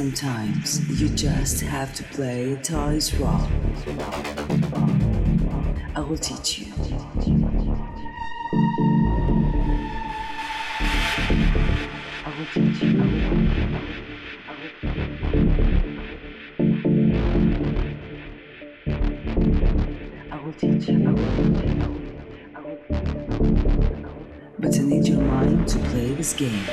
Sometimes you just have to play toys wrong. I will teach you. I will teach you. I will teach you. I will teach you. I will teach you. But I need your mind to play this game.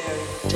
very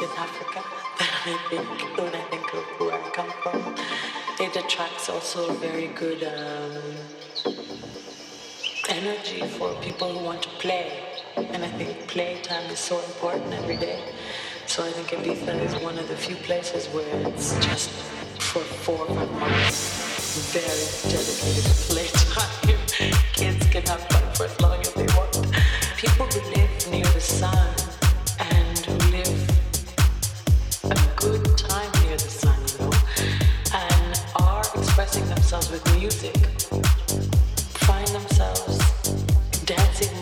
In Africa. that I think when I think of where I come from, it attracts also very good um, energy for people who want to play. And I think playtime is so important every day. So I think Ibiza is one of the few places where it's just for four months, very dedicated. find themselves dancing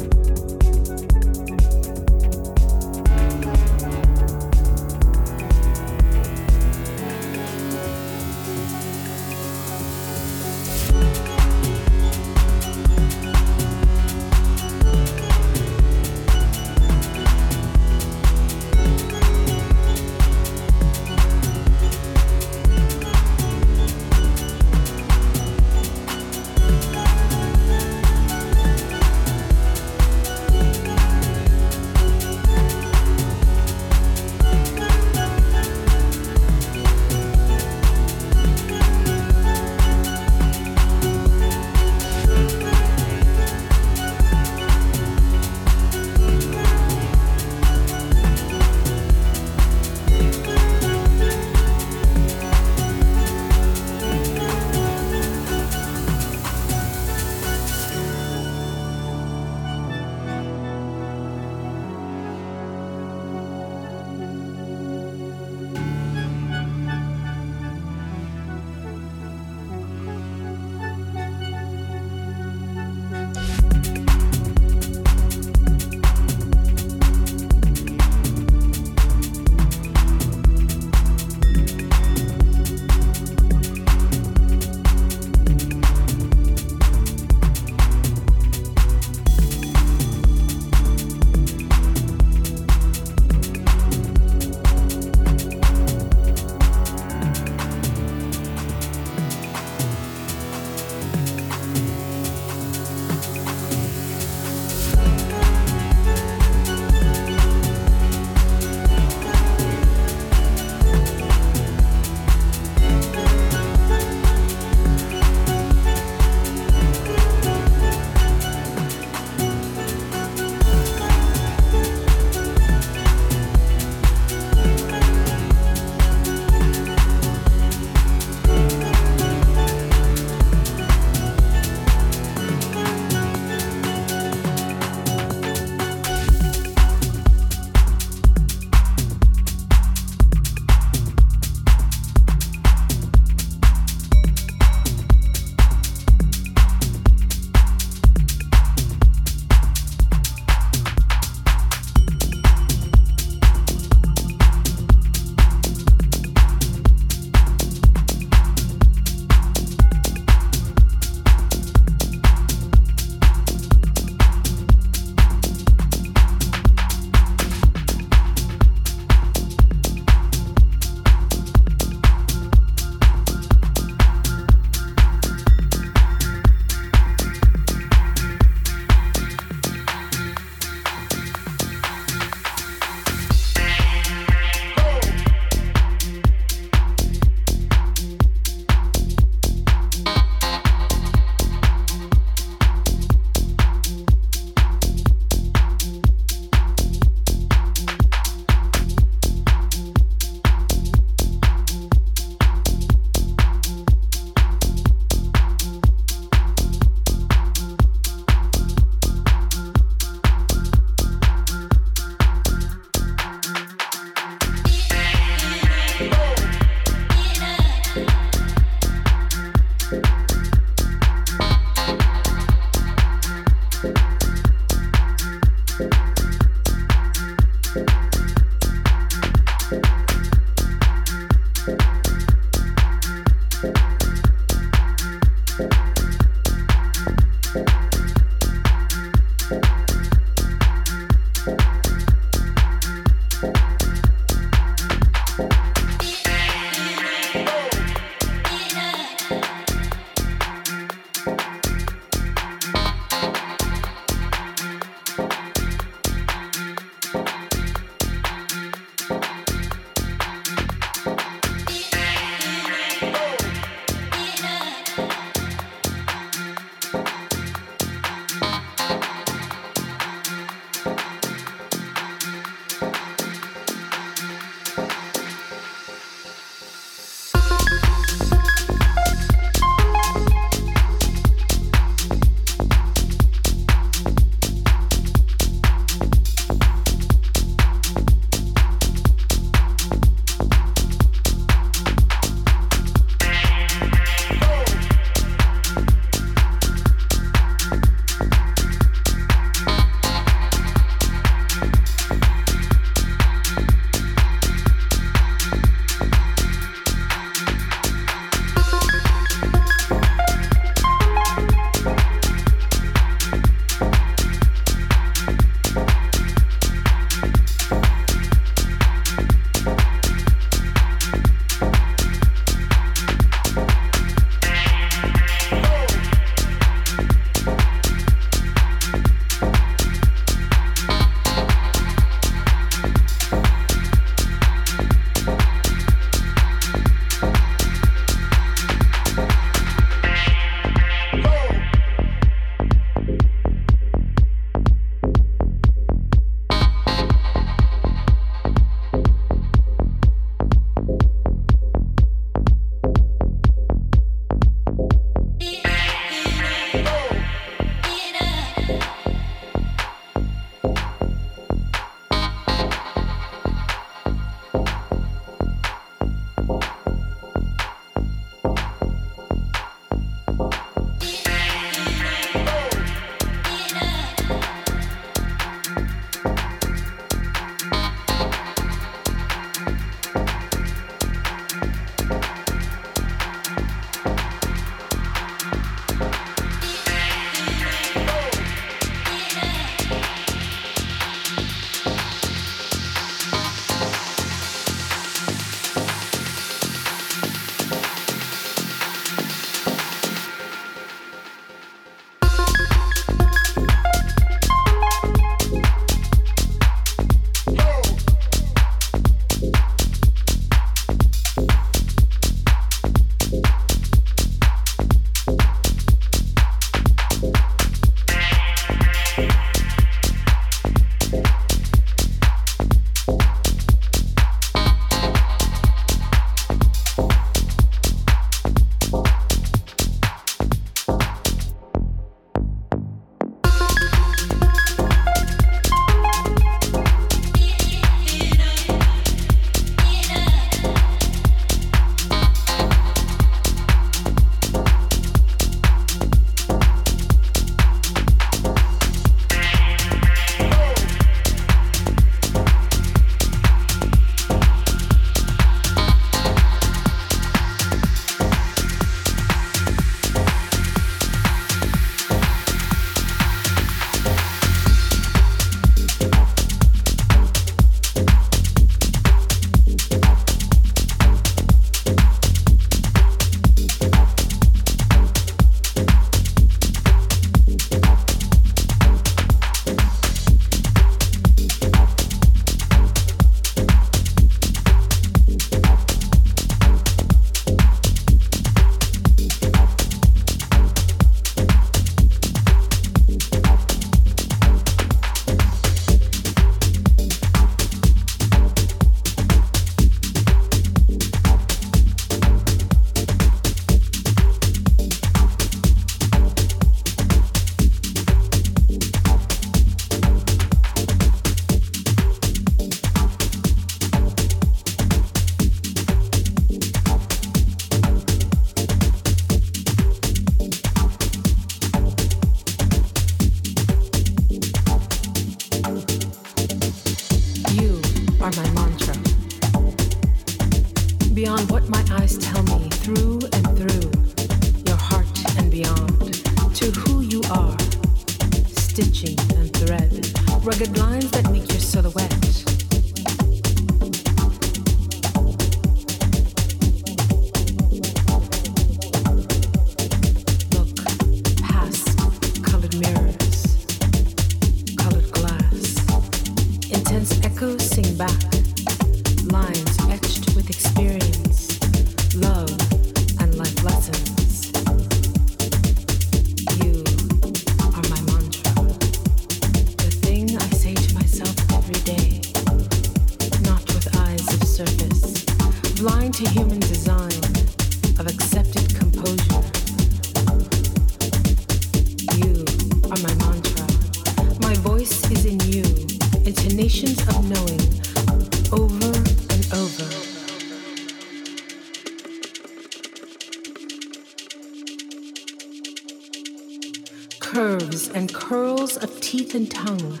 Curves and curls of teeth and tongue.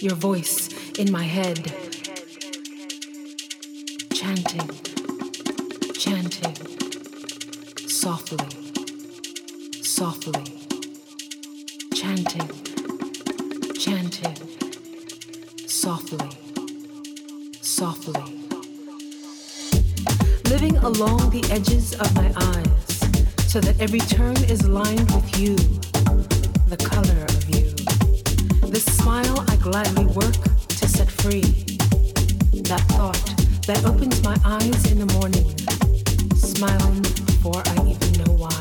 Your voice in my head. Chanting, chanting, softly, softly. Chanting, chanting, softly, softly. Living along the edges of my eyes, so that every turn is lined with you, the color of you. This smile I gladly work to set free. That thought that opens my eyes in the morning, smiling before I even know why.